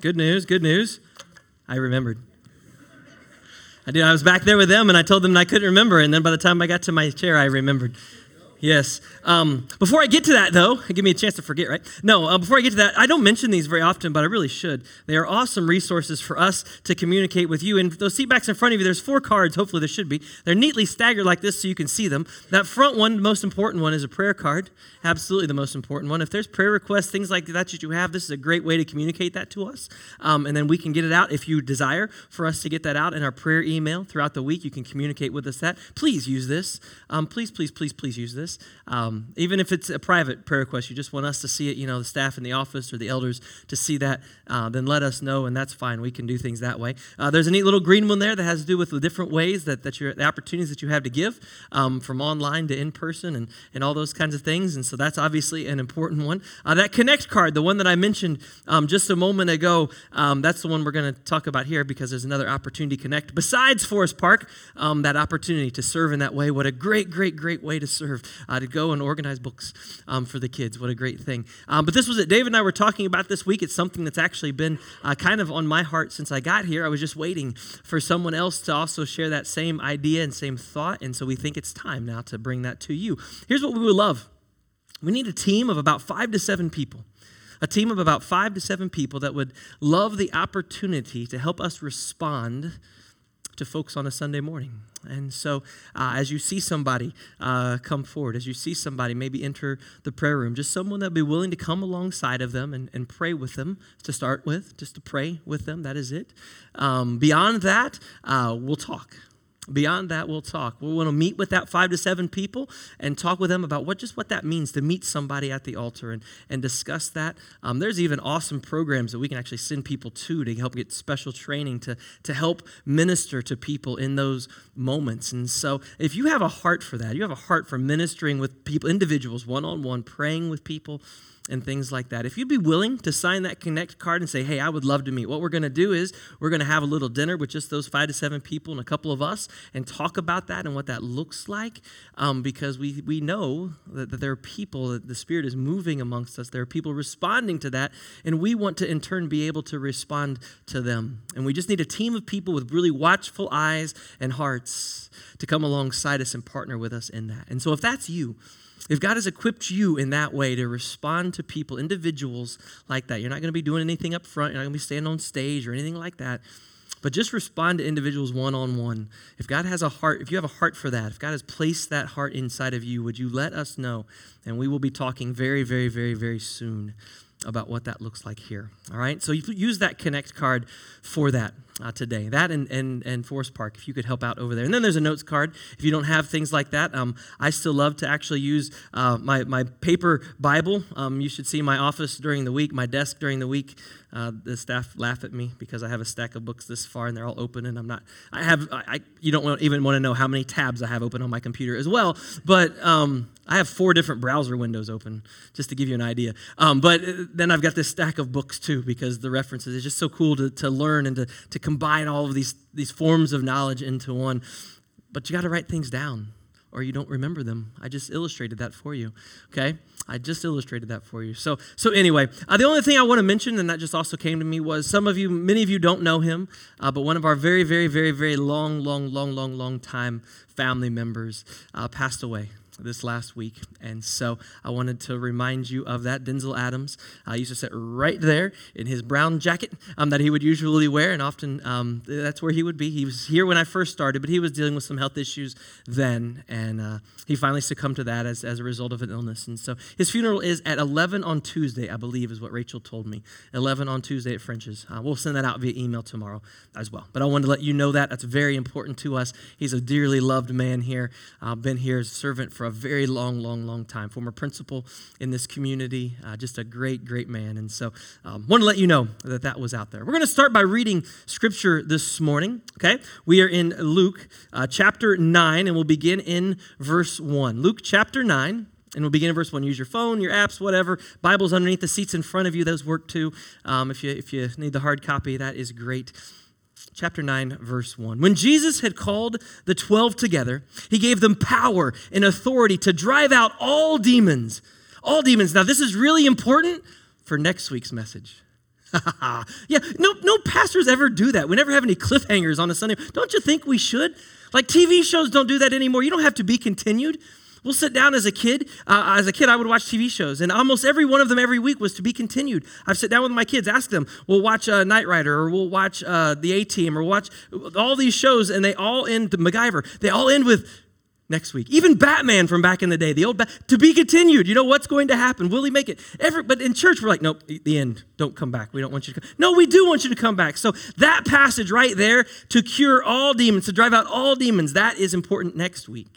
Good news. Good news. I remembered. I did. I was back there with them, and I told them I couldn't remember. And then by the time I got to my chair, I remembered. Yes. Um, before I get to that, though, give me a chance to forget, right? No, uh, before I get to that, I don't mention these very often, but I really should. They are awesome resources for us to communicate with you. And those seatbacks in front of you, there's four cards, hopefully there should be. They're neatly staggered like this so you can see them. That front one, the most important one, is a prayer card. Absolutely the most important one. If there's prayer requests, things like that that you have, this is a great way to communicate that to us. Um, and then we can get it out if you desire for us to get that out in our prayer email throughout the week. You can communicate with us that. Please use this. Um, please, please, please, please use this. Um, even if it's a private prayer request, you just want us to see it, you know, the staff in the office or the elders to see that, uh, then let us know, and that's fine. We can do things that way. Uh, there's a neat little green one there that has to do with the different ways that, that you're, the opportunities that you have to give, um, from online to in person and, and all those kinds of things. And so that's obviously an important one. Uh, that Connect card, the one that I mentioned um, just a moment ago, um, that's the one we're going to talk about here because there's another opportunity connect besides Forest Park, um, that opportunity to serve in that way. What a great, great, great way to serve, uh, to go and organize books um, for the kids. What a great thing. Um, but this was it. David and I were talking about this week. It's something that's actually been uh, kind of on my heart since I got here. I was just waiting for someone else to also share that same idea and same thought. And so we think it's time now to bring that to you. Here's what we would love we need a team of about five to seven people a team of about five to seven people that would love the opportunity to help us respond to folks on a Sunday morning. And so, uh, as you see somebody uh, come forward, as you see somebody maybe enter the prayer room, just someone that be willing to come alongside of them and, and pray with them to start with, just to pray with them, that is it. Um, beyond that, uh, we'll talk. Beyond that, we'll talk. We want to meet with that five to seven people and talk with them about what just what that means to meet somebody at the altar and, and discuss that. Um, there's even awesome programs that we can actually send people to to help get special training to, to help minister to people in those moments. And so, if you have a heart for that, you have a heart for ministering with people, individuals, one on one, praying with people and things like that. If you'd be willing to sign that connect card and say, hey, I would love to meet, what we're going to do is we're going to have a little dinner with just those five to seven people and a couple of us and talk about that and what that looks like um, because we, we know that, that there are people, that the Spirit is moving amongst us. There are people responding to that, and we want to in turn be able to respond to them. And we just need a team of people with really watchful eyes and hearts to come alongside us and partner with us in that. And so if that's you, if God has equipped you in that way to respond to people, individuals like that, you're not going to be doing anything up front, you're not going to be standing on stage or anything like that. But just respond to individuals one on one. If God has a heart, if you have a heart for that, if God has placed that heart inside of you, would you let us know? And we will be talking very, very, very, very soon about what that looks like here. All right? So use that Connect card for that uh, today. That and, and, and Forest Park, if you could help out over there. And then there's a notes card. If you don't have things like that, um, I still love to actually use uh, my, my paper Bible. Um, you should see my office during the week, my desk during the week. Uh, the staff laugh at me because I have a stack of books this far and they're all open, and I'm not. I have. I, you don't want, even want to know how many tabs I have open on my computer as well. But um, I have four different browser windows open, just to give you an idea. Um, but uh, then I've got this stack of books too because the references. It's just so cool to, to learn and to, to combine all of these, these forms of knowledge into one. But you got to write things down or you don't remember them. I just illustrated that for you. Okay? I just illustrated that for you. So, so anyway, uh, the only thing I want to mention, and that just also came to me, was some of you, many of you don't know him, uh, but one of our very, very, very, very long, long, long, long, long time family members uh, passed away this last week. And so I wanted to remind you of that. Denzel Adams uh, used to sit right there in his brown jacket um, that he would usually wear, and often um, that's where he would be. He was here when I first started, but he was dealing with some health issues then, and uh, he finally succumbed to that as, as a result of an illness. And so his funeral is at 11 on Tuesday, I believe, is what Rachel told me. 11 on Tuesday at French's. Uh, we'll send that out via email tomorrow as well. But I wanted to let you know that. That's very important to us. He's a dearly loved man here, been here as a servant for a very long, long, long time. Former principal in this community, uh, just a great, great man. And so, um, want to let you know that that was out there. We're going to start by reading scripture this morning. Okay, we are in Luke uh, chapter nine, and we'll begin in verse one. Luke chapter nine. And we'll begin in verse 1. Use your phone, your apps, whatever. Bible's underneath the seats in front of you. Those work too. Um, if, you, if you need the hard copy, that is great chapter 9, verse 1. When Jesus had called the 12 together, he gave them power and authority to drive out all demons. All demons. Now, this is really important for next week's message. yeah, no, no pastors ever do that. We never have any cliffhangers on a Sunday. Don't you think we should? Like TV shows don't do that anymore. You don't have to be continued. We'll sit down as a kid. Uh, as a kid, I would watch TV shows, and almost every one of them every week was to be continued. I've sit down with my kids, ask them, we'll watch uh, Knight Rider, or we'll watch uh, The A Team, or watch all these shows, and they all end, MacGyver, they all end with next week. Even Batman from back in the day, the old ba- to be continued. You know what's going to happen? Will he make it? Every, but in church, we're like, nope, the end. Don't come back. We don't want you to come. No, we do want you to come back. So that passage right there to cure all demons, to drive out all demons, that is important next week.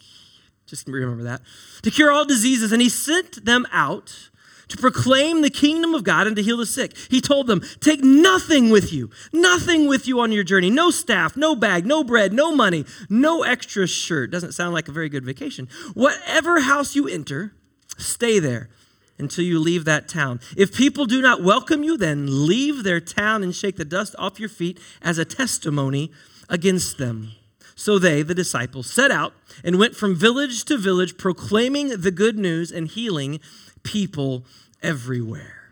Just remember that. To cure all diseases, and he sent them out to proclaim the kingdom of God and to heal the sick. He told them, Take nothing with you, nothing with you on your journey. No staff, no bag, no bread, no money, no extra shirt. Doesn't sound like a very good vacation. Whatever house you enter, stay there until you leave that town. If people do not welcome you, then leave their town and shake the dust off your feet as a testimony against them. So they, the disciples, set out and went from village to village, proclaiming the good news and healing people everywhere.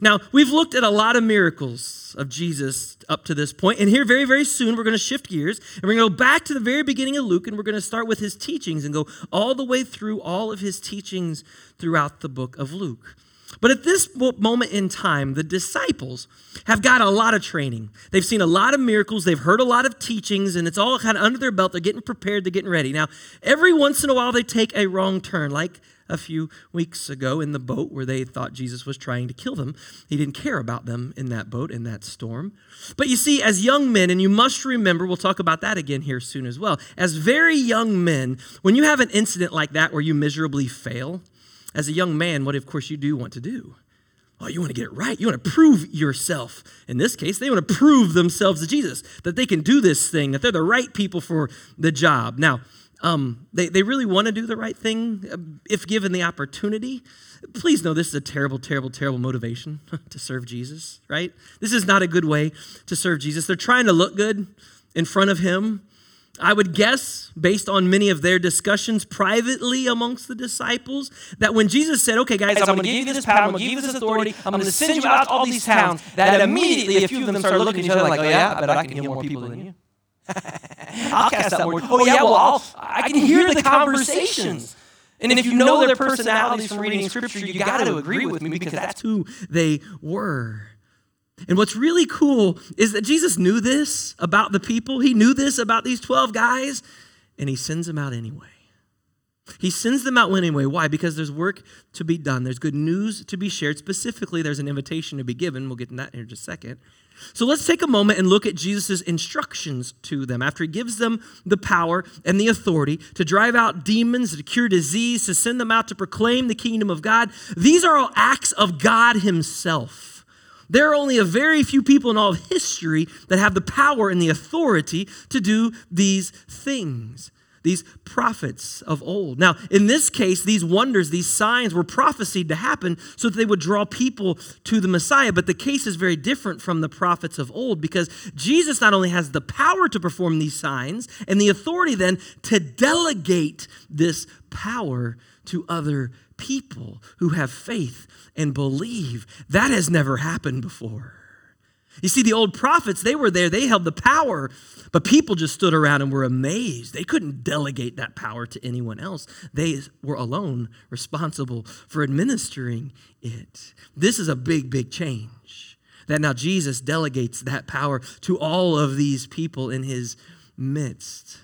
Now, we've looked at a lot of miracles of Jesus up to this point, and here very, very soon we're going to shift gears and we're going to go back to the very beginning of Luke and we're going to start with his teachings and go all the way through all of his teachings throughout the book of Luke. But at this moment in time, the disciples have got a lot of training. They've seen a lot of miracles, they've heard a lot of teachings, and it's all kind of under their belt. They're getting prepared, they're getting ready. Now, every once in a while, they take a wrong turn, like a few weeks ago in the boat where they thought Jesus was trying to kill them. He didn't care about them in that boat, in that storm. But you see, as young men, and you must remember, we'll talk about that again here soon as well, as very young men, when you have an incident like that where you miserably fail, as a young man, what of course you do want to do? Oh, you want to get it right. You want to prove yourself. In this case, they want to prove themselves to Jesus, that they can do this thing, that they're the right people for the job. Now, um, they, they really want to do the right thing uh, if given the opportunity. Please know this is a terrible, terrible, terrible motivation to serve Jesus, right? This is not a good way to serve Jesus. They're trying to look good in front of Him. I would guess, based on many of their discussions privately amongst the disciples, that when Jesus said, Okay, guys, I'm going to give you this power, I'm going to give you this authority, I'm going to send you out to all these towns, that immediately a few of them started looking at each other like, Oh, yeah, I bet I can heal more people than you. I'll cast out more. Oh, yeah, well, I'll, I can hear the conversations. And if you know their personalities from reading scripture, you got to agree with me because that's who they were. And what's really cool is that Jesus knew this about the people. He knew this about these 12 guys, and he sends them out anyway. He sends them out anyway. Why? Because there's work to be done. There's good news to be shared. Specifically, there's an invitation to be given. We'll get to that in just a second. So let's take a moment and look at Jesus' instructions to them after he gives them the power and the authority to drive out demons, to cure disease, to send them out to proclaim the kingdom of God. These are all acts of God Himself. There are only a very few people in all of history that have the power and the authority to do these things these prophets of old. Now, in this case, these wonders, these signs were prophesied to happen so that they would draw people to the Messiah. But the case is very different from the prophets of old because Jesus not only has the power to perform these signs and the authority then to delegate this power to other people who have faith and believe. That has never happened before. You see, the old prophets, they were there, they held the power, but people just stood around and were amazed. They couldn't delegate that power to anyone else. They were alone responsible for administering it. This is a big, big change. That now Jesus delegates that power to all of these people in his midst.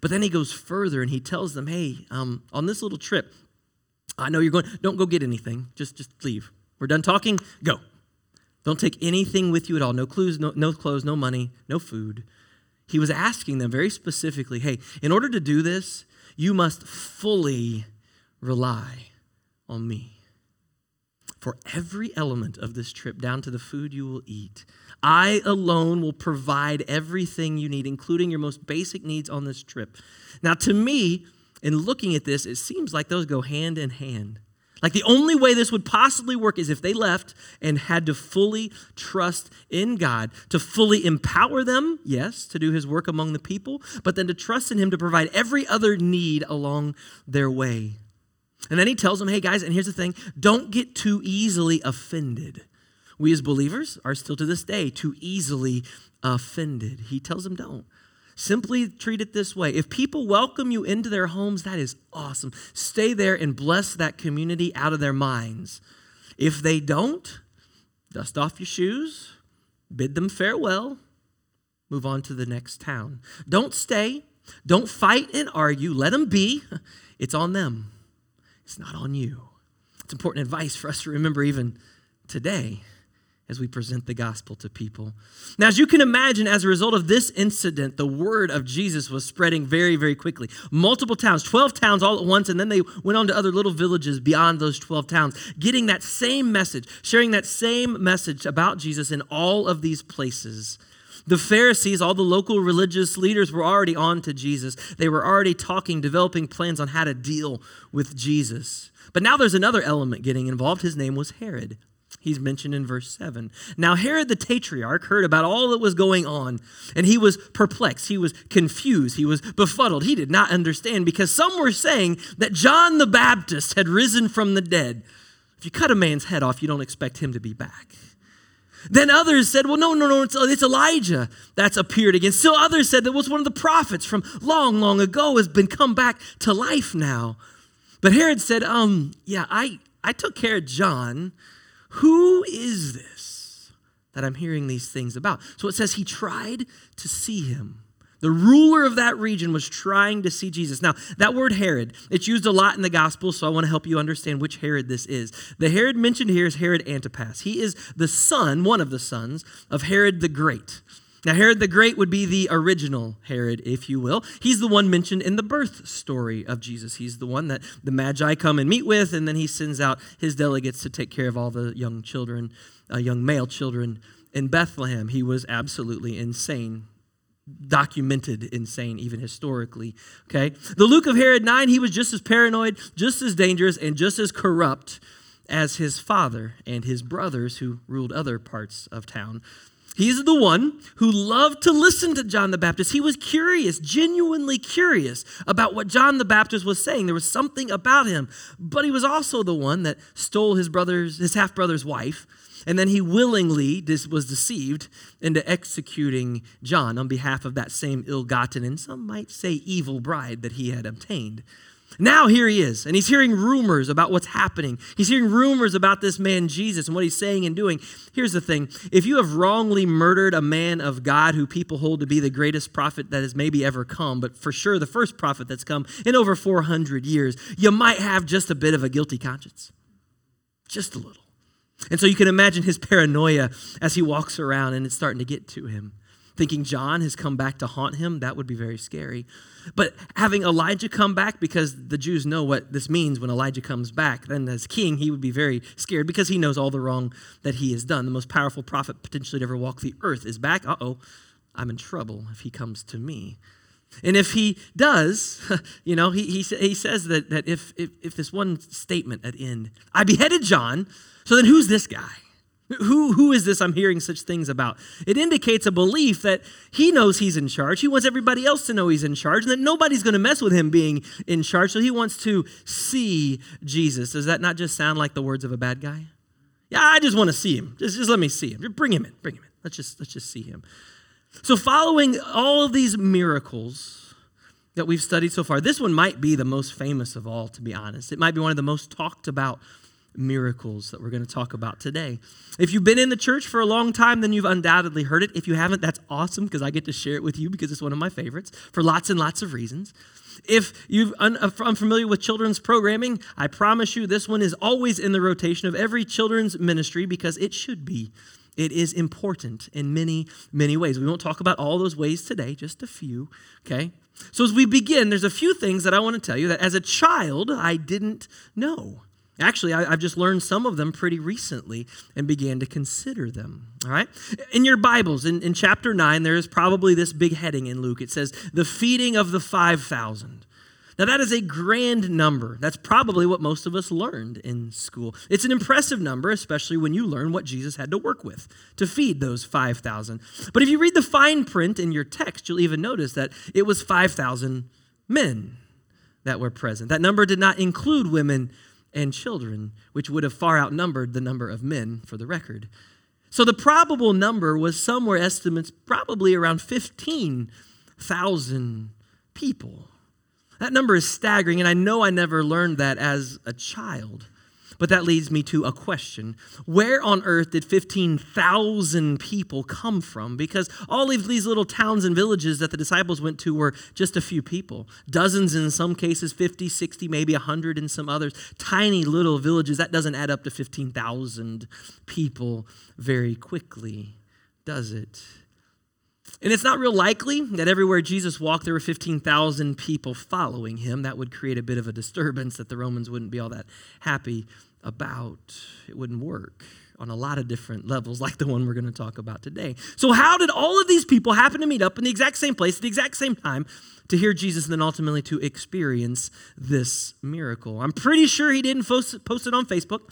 But then he goes further and he tells them, hey, um, on this little trip, I know you're going, don't go get anything. Just, just leave. We're done talking, go. Don't take anything with you at all. No clues, no, no clothes, no money, no food. He was asking them very specifically hey, in order to do this, you must fully rely on me. For every element of this trip, down to the food you will eat, I alone will provide everything you need, including your most basic needs on this trip. Now, to me, in looking at this, it seems like those go hand in hand. Like the only way this would possibly work is if they left and had to fully trust in God, to fully empower them, yes, to do his work among the people, but then to trust in him to provide every other need along their way. And then he tells them, hey guys, and here's the thing don't get too easily offended We as believers are still to this day too easily offended. He tells them, don't. Simply treat it this way. If people welcome you into their homes, that is awesome. Stay there and bless that community out of their minds. If they don't, dust off your shoes, bid them farewell, move on to the next town. Don't stay. Don't fight and argue. Let them be. It's on them, it's not on you. It's important advice for us to remember even today as we present the gospel to people. Now, as you can imagine, as a result of this incident, the word of Jesus was spreading very, very quickly. Multiple towns, 12 towns all at once, and then they went on to other little villages beyond those 12 towns, getting that same message, sharing that same message about Jesus in all of these places. The Pharisees, all the local religious leaders, were already on to Jesus. They were already talking, developing plans on how to deal with Jesus. But now there's another element getting involved. His name was Herod. He's mentioned in verse 7. Now, Herod the Tetrarch heard about all that was going on, and he was perplexed. He was confused. He was befuddled. He did not understand because some were saying that John the Baptist had risen from the dead. If you cut a man's head off, you don't expect him to be back. Then others said, well, no, no, no, it's, it's Elijah that's appeared again. Still others said that was one of the prophets from long, long ago has been come back to life now. But Herod said, um, yeah, I, I took care of John who is this that I'm hearing these things about? So it says he tried to see him. The ruler of that region was trying to see Jesus. Now, that word Herod, it's used a lot in the gospel, so I want to help you understand which Herod this is. The Herod mentioned here is Herod Antipas. He is the son, one of the sons, of Herod the Great. Now, Herod the Great would be the original Herod, if you will. He's the one mentioned in the birth story of Jesus. He's the one that the Magi come and meet with, and then he sends out his delegates to take care of all the young children, uh, young male children in Bethlehem. He was absolutely insane documented insane even historically okay the luke of herod 9 he was just as paranoid just as dangerous and just as corrupt as his father and his brothers who ruled other parts of town He's the one who loved to listen to John the Baptist. He was curious, genuinely curious about what John the Baptist was saying. There was something about him. But he was also the one that stole his brother's his half-brother's wife, and then he willingly was deceived into executing John on behalf of that same ill-gotten and some might say evil bride that he had obtained. Now here he is, and he's hearing rumors about what's happening. He's hearing rumors about this man Jesus and what he's saying and doing. Here's the thing if you have wrongly murdered a man of God who people hold to be the greatest prophet that has maybe ever come, but for sure the first prophet that's come in over 400 years, you might have just a bit of a guilty conscience. Just a little. And so you can imagine his paranoia as he walks around and it's starting to get to him thinking John has come back to haunt him, that would be very scary. But having Elijah come back, because the Jews know what this means when Elijah comes back, then as king, he would be very scared because he knows all the wrong that he has done. The most powerful prophet potentially to ever walk the earth is back. Uh oh, I'm in trouble if he comes to me. And if he does, you know, he, he, he says that, that if, if, if this one statement at end, I beheaded John, so then who's this guy? Who, who is this I'm hearing such things about? It indicates a belief that he knows he's in charge. He wants everybody else to know he's in charge and that nobody's going to mess with him being in charge. So he wants to see Jesus. Does that not just sound like the words of a bad guy? Yeah, I just want to see him. Just, just let me see him. Just Bring him in. Bring him in. Let's just, let's just see him. So, following all of these miracles that we've studied so far, this one might be the most famous of all, to be honest. It might be one of the most talked about miracles that we're going to talk about today. If you've been in the church for a long time, then you've undoubtedly heard it. If you haven't, that's awesome because I get to share it with you because it's one of my favorites for lots and lots of reasons. If you're uh, unfamiliar with children's programming, I promise you this one is always in the rotation of every children's ministry because it should be. It is important in many, many ways. We won't talk about all those ways today, just a few, okay? So, as we begin, there's a few things that I want to tell you that as a child I didn't know. Actually, I, have just learned some of them pretty recently and began to consider them. All right? In your Bibles, in, in chapter 9, there is probably this big heading in Luke. It says, The feeding of the 5,000. Now, that is a grand number. That's probably what most of us learned in school. It's an impressive number, especially when you learn what Jesus had to work with to feed those 5,000. But if you read the fine print in your text, you'll even notice that it was 5,000 men that were present. That number did not include women and children, which would have far outnumbered the number of men for the record. So the probable number was somewhere estimates probably around 15,000 people. That number is staggering, and I know I never learned that as a child. But that leads me to a question. Where on earth did 15,000 people come from? Because all of these little towns and villages that the disciples went to were just a few people. Dozens in some cases, 50, 60, maybe 100 in some others. Tiny little villages. That doesn't add up to 15,000 people very quickly, does it? And it's not real likely that everywhere Jesus walked, there were 15,000 people following him. That would create a bit of a disturbance that the Romans wouldn't be all that happy about. It wouldn't work on a lot of different levels, like the one we're going to talk about today. So, how did all of these people happen to meet up in the exact same place at the exact same time to hear Jesus and then ultimately to experience this miracle? I'm pretty sure he didn't post it on Facebook.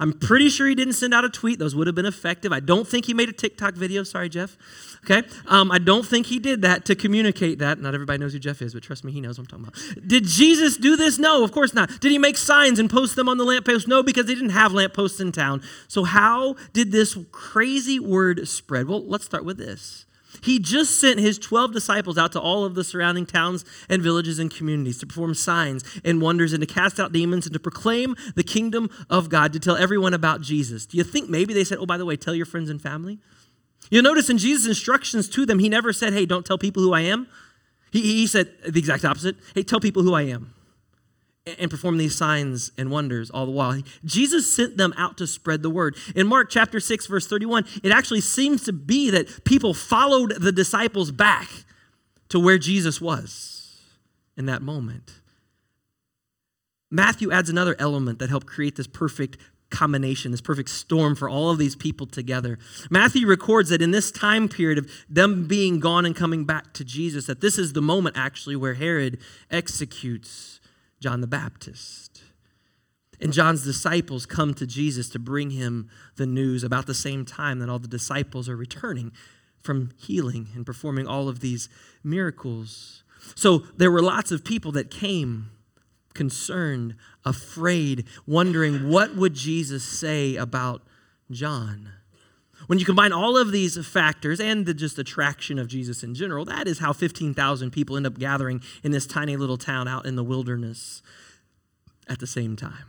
I'm pretty sure he didn't send out a tweet. Those would have been effective. I don't think he made a TikTok video. Sorry, Jeff. Okay? Um, I don't think he did that to communicate that. Not everybody knows who Jeff is, but trust me, he knows what I'm talking about. Did Jesus do this? No, of course not. Did he make signs and post them on the lamppost? No, because they didn't have lampposts in town. So, how did this crazy word spread? Well, let's start with this. He just sent his 12 disciples out to all of the surrounding towns and villages and communities to perform signs and wonders and to cast out demons and to proclaim the kingdom of God, to tell everyone about Jesus. Do you think maybe they said, oh, by the way, tell your friends and family? You'll notice in Jesus' instructions to them, he never said, hey, don't tell people who I am. He, he said the exact opposite hey, tell people who I am and perform these signs and wonders all the while. Jesus sent them out to spread the word. In Mark chapter 6 verse 31, it actually seems to be that people followed the disciples back to where Jesus was in that moment. Matthew adds another element that helped create this perfect combination, this perfect storm for all of these people together. Matthew records that in this time period of them being gone and coming back to Jesus, that this is the moment actually where Herod executes John the Baptist. And John's disciples come to Jesus to bring him the news about the same time that all the disciples are returning from healing and performing all of these miracles. So there were lots of people that came concerned, afraid, wondering what would Jesus say about John. When you combine all of these factors and the just attraction of Jesus in general, that is how 15,000 people end up gathering in this tiny little town out in the wilderness at the same time.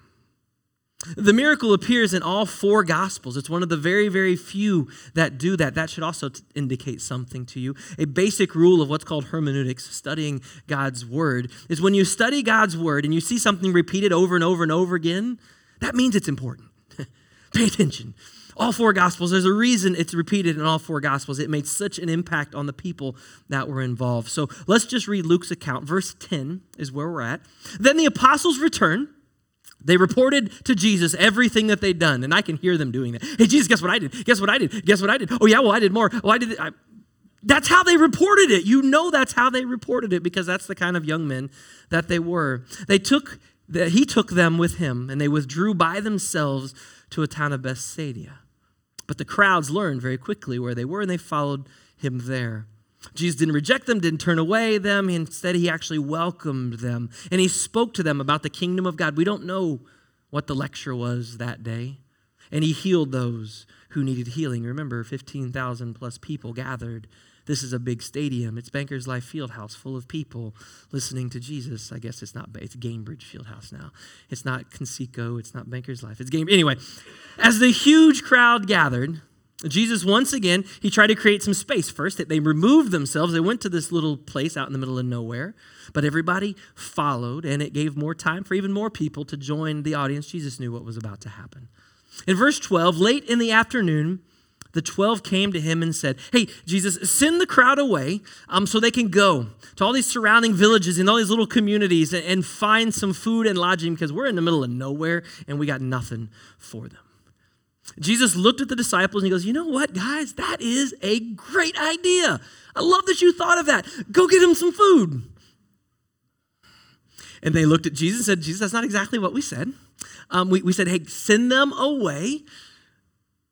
The miracle appears in all four gospels. It's one of the very, very few that do that. That should also t- indicate something to you. A basic rule of what's called hermeneutics, studying God's word, is when you study God's word and you see something repeated over and over and over again, that means it's important. Pay attention all four gospels there's a reason it's repeated in all four gospels it made such an impact on the people that were involved so let's just read luke's account verse 10 is where we're at then the apostles returned they reported to Jesus everything that they'd done, and I can hear them doing that. Hey, Jesus, guess what I did? Guess what I did? Guess what I did? Oh, yeah, well, I did more. Oh, I did. I... That's how they reported it. You know that's how they reported it because that's the kind of young men that they were. They took, he took them with him, and they withdrew by themselves to a town of Bethsaida. But the crowds learned very quickly where they were and they followed him there. Jesus didn't reject them, didn't turn away them. Instead, he actually welcomed them and he spoke to them about the kingdom of God. We don't know what the lecture was that day. And he healed those who needed healing. Remember, 15,000 plus people gathered this is a big stadium. It's Bankers Life Fieldhouse full of people listening to Jesus. I guess it's not, it's Gainbridge Fieldhouse now. It's not Conseco, it's not Bankers Life. It's Game. Anyway, as the huge crowd gathered, Jesus once again, he tried to create some space first. that They removed themselves. They went to this little place out in the middle of nowhere, but everybody followed, and it gave more time for even more people to join the audience. Jesus knew what was about to happen. In verse 12, late in the afternoon, the 12 came to him and said, Hey, Jesus, send the crowd away um, so they can go to all these surrounding villages and all these little communities and, and find some food and lodging because we're in the middle of nowhere and we got nothing for them. Jesus looked at the disciples and he goes, You know what, guys? That is a great idea. I love that you thought of that. Go get them some food. And they looked at Jesus and said, Jesus, that's not exactly what we said. Um, we, we said, Hey, send them away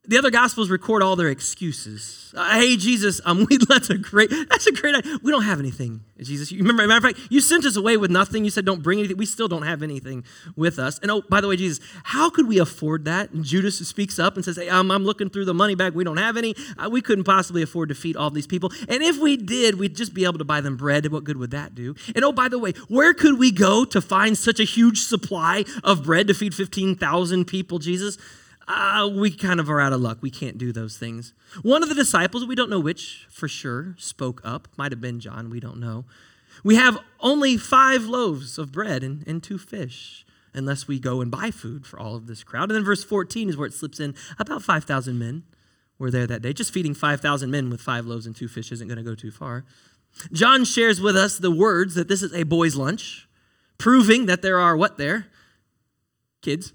The other gospels record all their excuses. Uh, hey, Jesus, um, we, that's a great, that's a great idea. We don't have anything, Jesus. You remember, matter of fact, you sent us away with nothing. You said, don't bring anything. We still don't have anything with us. And oh, by the way, Jesus, how could we afford that? And Judas speaks up and says, hey, I'm, I'm looking through the money bag. We don't have any. Uh, we couldn't possibly afford to feed all these people. And if we did, we'd just be able to buy them bread. What good would that do? And oh, by the way, where could we go to find such a huge supply of bread to feed 15,000 people, Jesus? Uh, we kind of are out of luck. We can't do those things. One of the disciples, we don't know which for sure, spoke up. Might have been John, we don't know. We have only five loaves of bread and, and two fish, unless we go and buy food for all of this crowd. And then verse 14 is where it slips in about 5,000 men were there that day. Just feeding 5,000 men with five loaves and two fish isn't going to go too far. John shares with us the words that this is a boy's lunch, proving that there are what there? Kids.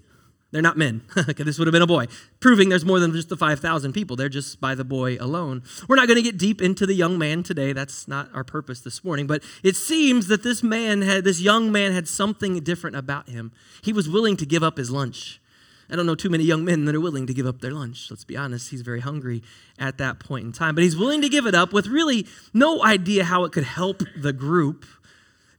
They're not men. okay, this would have been a boy. Proving there's more than just the 5,000 people. They're just by the boy alone. We're not going to get deep into the young man today. That's not our purpose this morning. But it seems that this man had, this young man had something different about him. He was willing to give up his lunch. I don't know too many young men that are willing to give up their lunch. Let's be honest. He's very hungry at that point in time. But he's willing to give it up with really no idea how it could help the group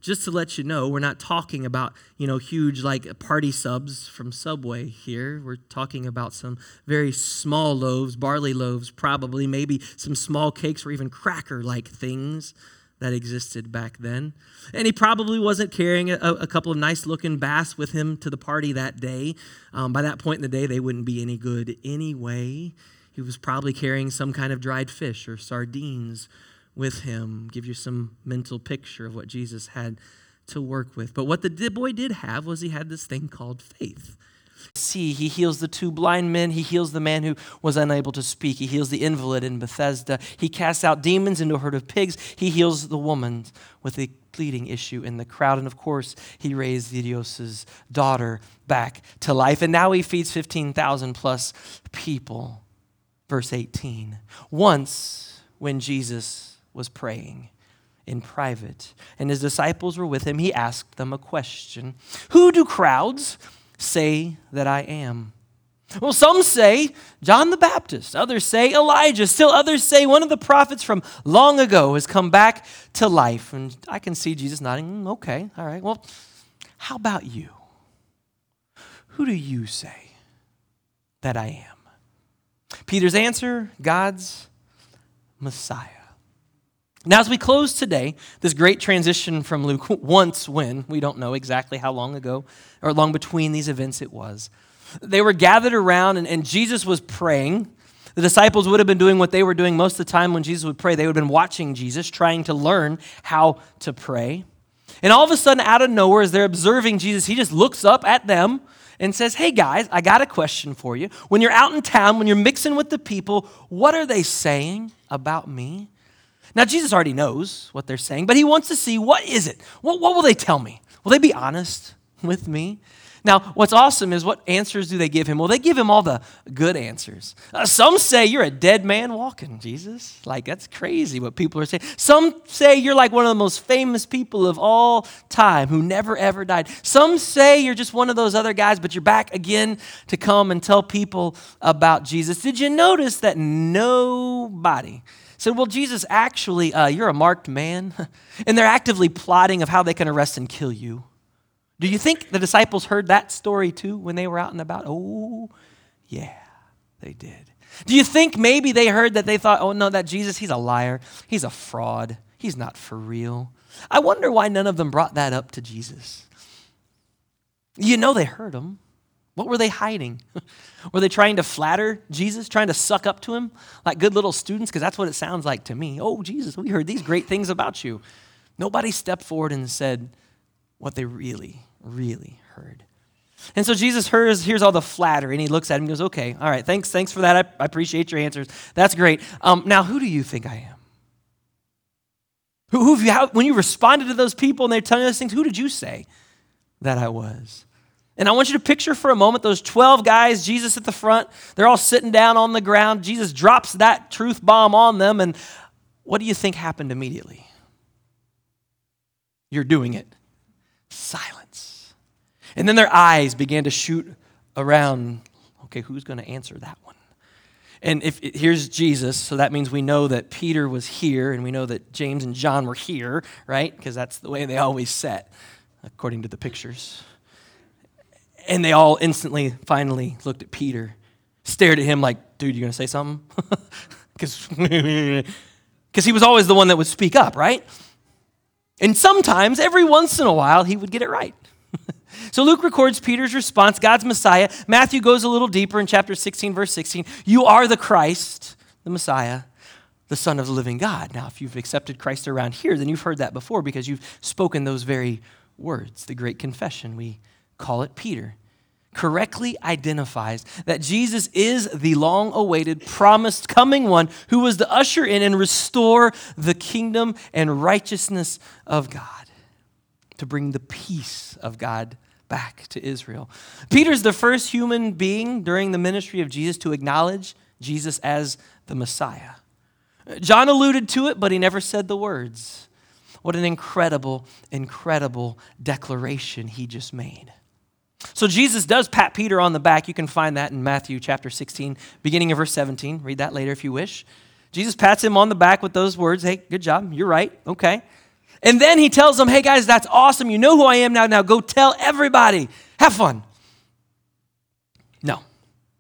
just to let you know, we're not talking about, you know, huge like party subs from Subway here. We're talking about some very small loaves, barley loaves, probably, maybe some small cakes or even cracker like things that existed back then. And he probably wasn't carrying a, a couple of nice looking bass with him to the party that day. Um, by that point in the day, they wouldn't be any good anyway. He was probably carrying some kind of dried fish or sardines with him, give you some mental picture of what Jesus had to work with. But what the boy did have was he had this thing called faith. See, he heals the two blind men. He heals the man who was unable to speak. He heals the invalid in Bethesda. He casts out demons into a herd of pigs. He heals the woman with a bleeding issue in the crowd. And of course, he raised Didios' daughter back to life. And now he feeds 15,000 plus people. Verse 18. Once, when Jesus was praying in private, and his disciples were with him, he asked them a question Who do crowds say that I am? Well, some say John the Baptist, others say Elijah, still others say one of the prophets from long ago has come back to life. And I can see Jesus nodding, mm, okay, all right. Well, how about you? Who do you say that I am? Peter's answer God's Messiah. Now, as we close today, this great transition from Luke, once when, we don't know exactly how long ago or long between these events it was, they were gathered around and, and Jesus was praying. The disciples would have been doing what they were doing most of the time when Jesus would pray. They would have been watching Jesus, trying to learn how to pray. And all of a sudden, out of nowhere, as they're observing Jesus, he just looks up at them and says, Hey guys, I got a question for you. When you're out in town, when you're mixing with the people, what are they saying about me? Now, Jesus already knows what they're saying, but he wants to see what is it? What, what will they tell me? Will they be honest with me? Now, what's awesome is what answers do they give him? Well, they give him all the good answers. Uh, some say you're a dead man walking, Jesus. Like, that's crazy what people are saying. Some say you're like one of the most famous people of all time who never ever died. Some say you're just one of those other guys, but you're back again to come and tell people about Jesus. Did you notice that nobody said, Well, Jesus, actually, uh, you're a marked man. and they're actively plotting of how they can arrest and kill you. Do you think the disciples heard that story too when they were out and about? Oh, yeah, they did. Do you think maybe they heard that they thought, oh no, that Jesus, he's a liar, he's a fraud, he's not for real? I wonder why none of them brought that up to Jesus. You know they heard him. What were they hiding? were they trying to flatter Jesus, trying to suck up to him like good little students? Because that's what it sounds like to me. Oh, Jesus, we heard these great things about you. Nobody stepped forward and said what they really, really heard. And so Jesus hears, hears all the flattery and he looks at him and goes, Okay, all right, thanks, thanks for that. I, I appreciate your answers. That's great. Um, now, who do you think I am? Who, who you, when you responded to those people and they're telling you those things, who did you say that I was? And I want you to picture for a moment those 12 guys, Jesus at the front, they're all sitting down on the ground. Jesus drops that truth bomb on them, and what do you think happened immediately? You're doing it. Silence. And then their eyes began to shoot around. Okay, who's going to answer that one? And if here's Jesus, so that means we know that Peter was here and we know that James and John were here, right? Because that's the way they always sat, according to the pictures. And they all instantly, finally looked at Peter, stared at him like, dude, you gonna say something? Because he was always the one that would speak up, right? And sometimes, every once in a while, he would get it right. so Luke records Peter's response God's Messiah. Matthew goes a little deeper in chapter 16, verse 16. You are the Christ, the Messiah, the Son of the living God. Now, if you've accepted Christ around here, then you've heard that before because you've spoken those very words, the great confession. We call it Peter correctly identifies that Jesus is the long awaited, promised coming one who was to usher in and restore the kingdom and righteousness of God, to bring the peace of God back to Israel. Peter's the first human being during the ministry of Jesus to acknowledge Jesus as the Messiah. John alluded to it, but he never said the words. What an incredible, incredible declaration he just made. So Jesus does pat Peter on the back. You can find that in Matthew chapter 16, beginning of verse 17. Read that later if you wish. Jesus pats him on the back with those words Hey, good job. You're right. Okay. And then he tells them, Hey, guys, that's awesome. You know who I am now. Now go tell everybody. Have fun. No.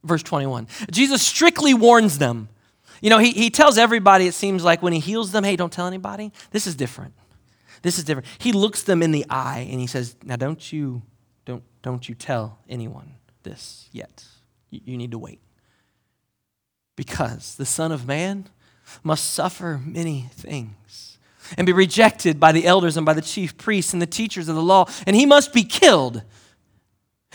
Verse 21. Jesus strictly warns them. You know, he, he tells everybody, it seems like, when he heals them, Hey, don't tell anybody. This is different. This is different. He looks them in the eye and he says, Now don't you don't, you tell anyone this yet. You, you need to wait. Because the Son of Man must suffer many things and be rejected by the elders and by the chief priests and the teachers of the law, and he must be killed.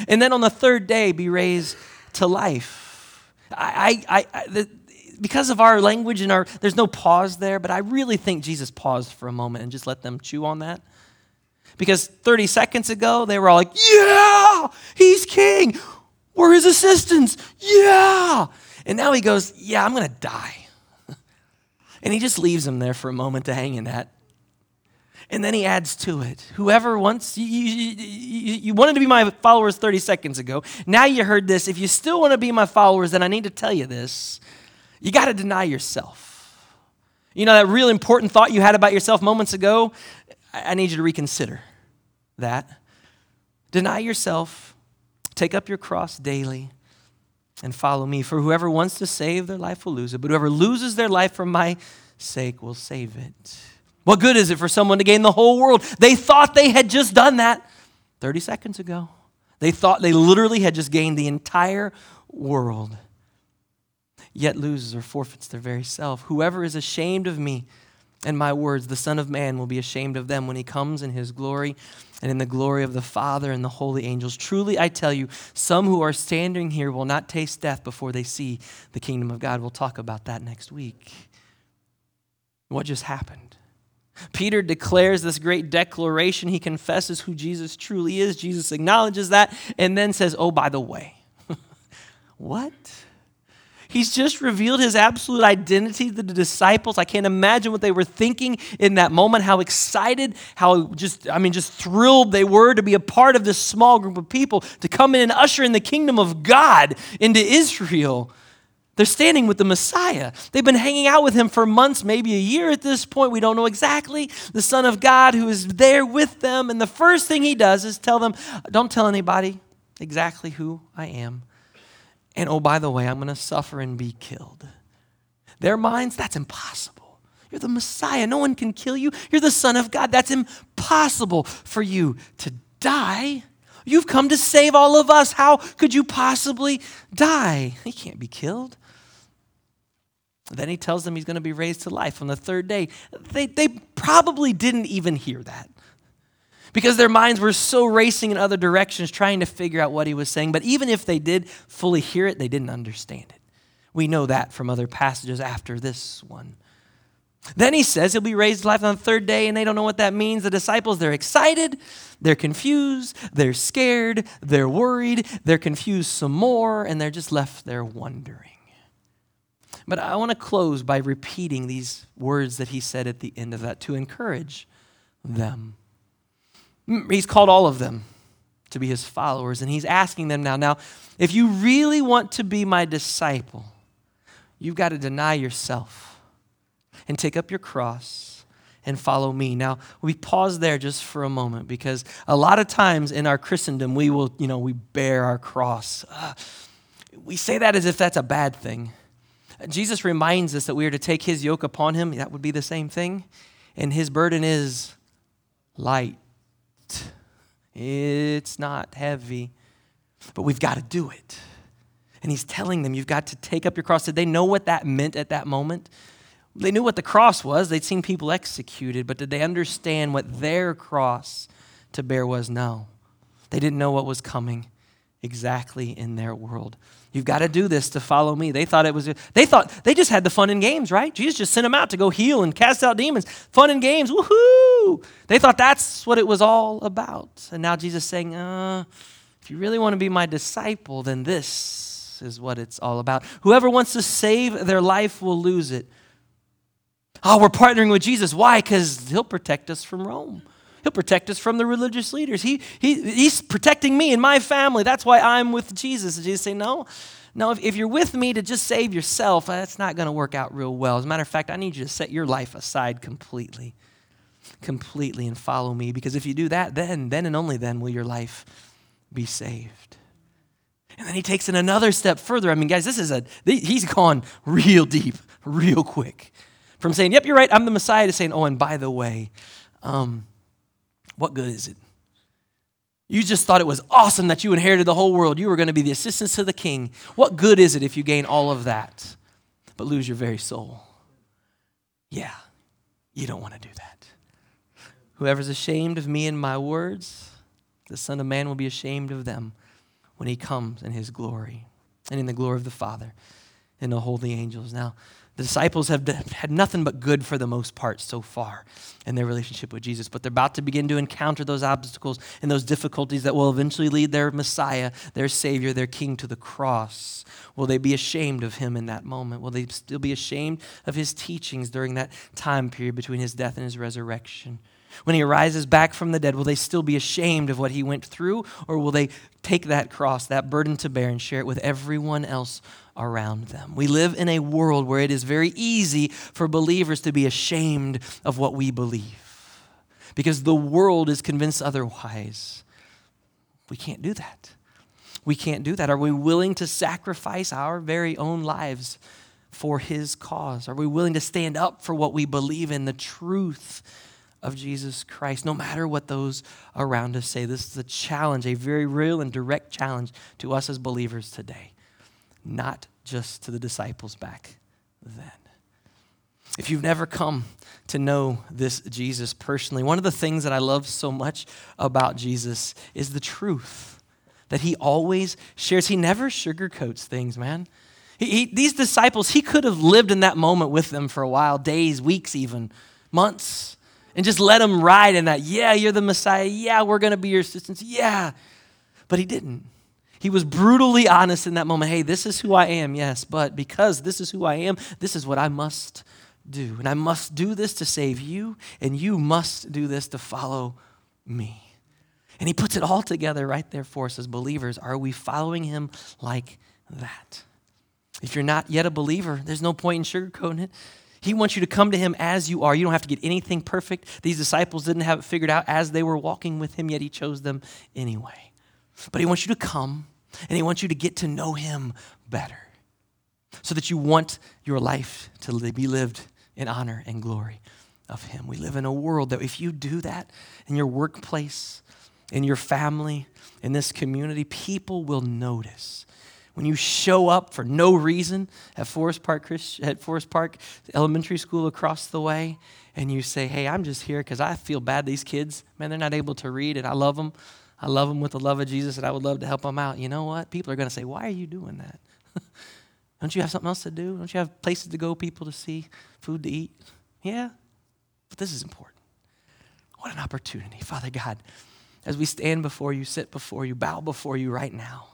And then on the third day be raised to life. I, I, I the, because of our language and our, there's no pause there, but I really think Jesus paused for a moment and just let them chew on that. Because 30 seconds ago, they were all like, Yeah, he's king. We're his assistants. Yeah. And now he goes, Yeah, I'm going to die. And he just leaves them there for a moment to hang in that. And then he adds to it whoever wants, you, you, you, you, wanted to be my followers 30 seconds ago. Now you heard this. If you still want to be my followers, then I need to tell you this. You got to deny yourself. You know that real important thought you had about yourself moments ago? I need you to reconsider that. Deny yourself, take up your cross daily, and follow me. For whoever wants to save their life will lose it, but whoever loses their life for my sake will save it. What good is it for someone to gain the whole world? They thought they had just done that 30 seconds ago. They thought they literally had just gained the entire world, yet loses or forfeits their very self. Whoever is ashamed of me, and my words, the Son of Man will be ashamed of them when he comes in his glory and in the glory of the Father and the holy angels. Truly, I tell you, some who are standing here will not taste death before they see the kingdom of God. We'll talk about that next week. What just happened? Peter declares this great declaration. He confesses who Jesus truly is. Jesus acknowledges that and then says, Oh, by the way, what? He's just revealed his absolute identity to the disciples. I can't imagine what they were thinking in that moment, how excited, how just, I mean, just thrilled they were to be a part of this small group of people, to come in and usher in the kingdom of God into Israel. They're standing with the Messiah. They've been hanging out with him for months, maybe a year at this point. We don't know exactly. The Son of God who is there with them. And the first thing he does is tell them, Don't tell anybody exactly who I am. And oh, by the way, I'm going to suffer and be killed. Their minds, that's impossible. You're the Messiah. No one can kill you. You're the Son of God. That's impossible for you to die. You've come to save all of us. How could you possibly die? He can't be killed. Then he tells them he's going to be raised to life on the third day. They, they probably didn't even hear that because their minds were so racing in other directions trying to figure out what he was saying. But even if they did fully hear it, they didn't understand it. We know that from other passages after this one. Then he says he'll be raised to life on the third day, and they don't know what that means. The disciples, they're excited, they're confused, they're scared, they're worried, they're confused some more, and they're just left there wondering. But I want to close by repeating these words that he said at the end of that to encourage them. He's called all of them to be his followers, and he's asking them now, now, if you really want to be my disciple, you've got to deny yourself and take up your cross and follow me. Now, we pause there just for a moment because a lot of times in our Christendom, we will, you know, we bear our cross. Uh, we say that as if that's a bad thing. Jesus reminds us that we are to take his yoke upon him. That would be the same thing. And his burden is light. It's not heavy, but we've got to do it. And he's telling them, you've got to take up your cross. Did they know what that meant at that moment? They knew what the cross was. They'd seen people executed, but did they understand what their cross to bear was? No. They didn't know what was coming exactly in their world. You've got to do this to follow me. They thought it was, they thought they just had the fun and games, right? Jesus just sent them out to go heal and cast out demons. Fun and games, woohoo! They thought that's what it was all about. And now Jesus saying, uh, if you really want to be my disciple, then this is what it's all about. Whoever wants to save their life will lose it. Oh, we're partnering with Jesus. Why? Because he'll protect us from Rome. He'll protect us from the religious leaders. He, he, he's protecting me and my family. That's why I'm with Jesus. And Jesus say, no, no, if, if you're with me to just save yourself, that's not going to work out real well. As a matter of fact, I need you to set your life aside completely, completely and follow me. Because if you do that, then, then and only then will your life be saved. And then he takes it another step further. I mean, guys, this is a, he's gone real deep, real quick. From saying, yep, you're right, I'm the Messiah, to saying, oh, and by the way, um, what good is it? You just thought it was awesome that you inherited the whole world. You were going to be the assistants to the king. What good is it if you gain all of that but lose your very soul? Yeah, you don't want to do that. Whoever's ashamed of me and my words, the Son of Man will be ashamed of them when he comes in his glory and in the glory of the Father and the holy angels. Now, the disciples have had nothing but good for the most part so far in their relationship with Jesus, but they're about to begin to encounter those obstacles and those difficulties that will eventually lead their Messiah, their Savior, their King to the cross. Will they be ashamed of him in that moment? Will they still be ashamed of his teachings during that time period between his death and his resurrection? When he arises back from the dead, will they still be ashamed of what he went through, or will they take that cross, that burden to bear, and share it with everyone else around them. We live in a world where it is very easy for believers to be ashamed of what we believe because the world is convinced otherwise. We can't do that. We can't do that. Are we willing to sacrifice our very own lives for His cause? Are we willing to stand up for what we believe in, the truth of Jesus Christ, no matter what those around us say? This is a challenge, a very real and direct challenge to us as believers today not just to the disciples back then. If you've never come to know this Jesus personally, one of the things that I love so much about Jesus is the truth that he always shares. He never sugarcoats things, man. He, he, these disciples, he could have lived in that moment with them for a while, days, weeks, even months, and just let him ride in that. Yeah, you're the Messiah. Yeah, we're going to be your assistants. Yeah. But he didn't. He was brutally honest in that moment. Hey, this is who I am, yes, but because this is who I am, this is what I must do. And I must do this to save you, and you must do this to follow me. And he puts it all together right there for us as believers. Are we following him like that? If you're not yet a believer, there's no point in sugarcoating it. He wants you to come to him as you are. You don't have to get anything perfect. These disciples didn't have it figured out as they were walking with him, yet he chose them anyway. But he wants you to come and He wants you to get to know Him better so that you want your life to be lived in honor and glory of Him. We live in a world that if you do that in your workplace, in your family, in this community, people will notice. When you show up for no reason at Forest Park, at Forest Park Elementary School across the way, and you say, "Hey, I'm just here because I feel bad. These kids, man, they're not able to read, and I love them. I love them with the love of Jesus and I would love to help them out. You know what? People are going to say, Why are you doing that? Don't you have something else to do? Don't you have places to go, people to see, food to eat? Yeah, but this is important. What an opportunity. Father God, as we stand before you, sit before you, bow before you right now,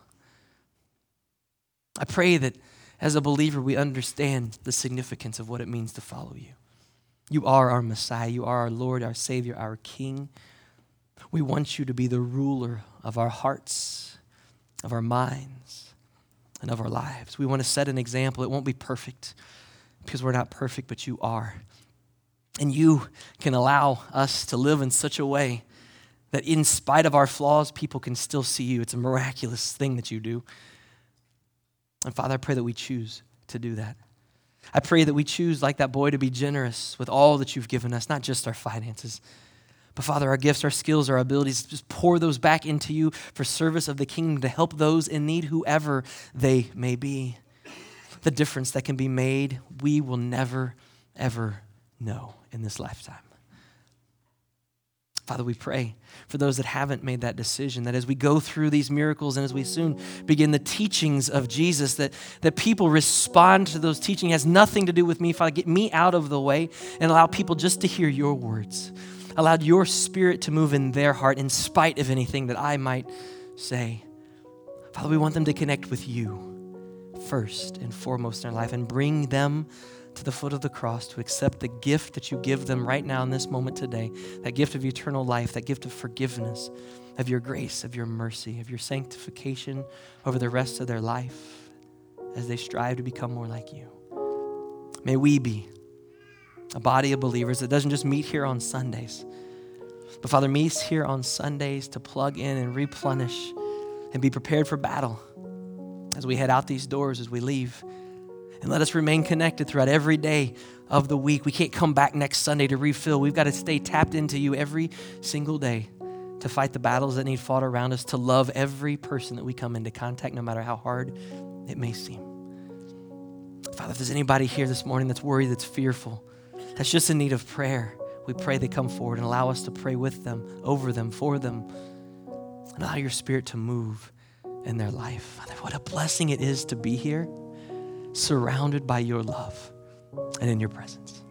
I pray that as a believer we understand the significance of what it means to follow you. You are our Messiah, you are our Lord, our Savior, our King. We want you to be the ruler of our hearts, of our minds, and of our lives. We want to set an example. It won't be perfect because we're not perfect, but you are. And you can allow us to live in such a way that, in spite of our flaws, people can still see you. It's a miraculous thing that you do. And Father, I pray that we choose to do that. I pray that we choose, like that boy, to be generous with all that you've given us, not just our finances. But Father, our gifts, our skills, our abilities, just pour those back into you for service of the kingdom to help those in need, whoever they may be. The difference that can be made, we will never, ever know in this lifetime. Father, we pray for those that haven't made that decision, that as we go through these miracles and as we soon begin the teachings of Jesus, that, that people respond to those teachings. It has nothing to do with me. Father, get me out of the way and allow people just to hear your words. Allow your spirit to move in their heart in spite of anything that I might say. Father, we want them to connect with you first and foremost in their life and bring them to the foot of the cross to accept the gift that you give them right now in this moment today that gift of eternal life, that gift of forgiveness, of your grace, of your mercy, of your sanctification over the rest of their life as they strive to become more like you. May we be a body of believers that doesn't just meet here on Sundays, but Father, meets here on Sundays to plug in and replenish and be prepared for battle as we head out these doors, as we leave. And let us remain connected throughout every day of the week. We can't come back next Sunday to refill. We've got to stay tapped into you every single day to fight the battles that need fought around us, to love every person that we come into contact, no matter how hard it may seem. Father, if there's anybody here this morning that's worried, that's fearful, that's just in need of prayer, we pray they come forward and allow us to pray with them, over them, for them, and allow your spirit to move in their life. Father, what a blessing it is to be here surrounded by your love and in your presence.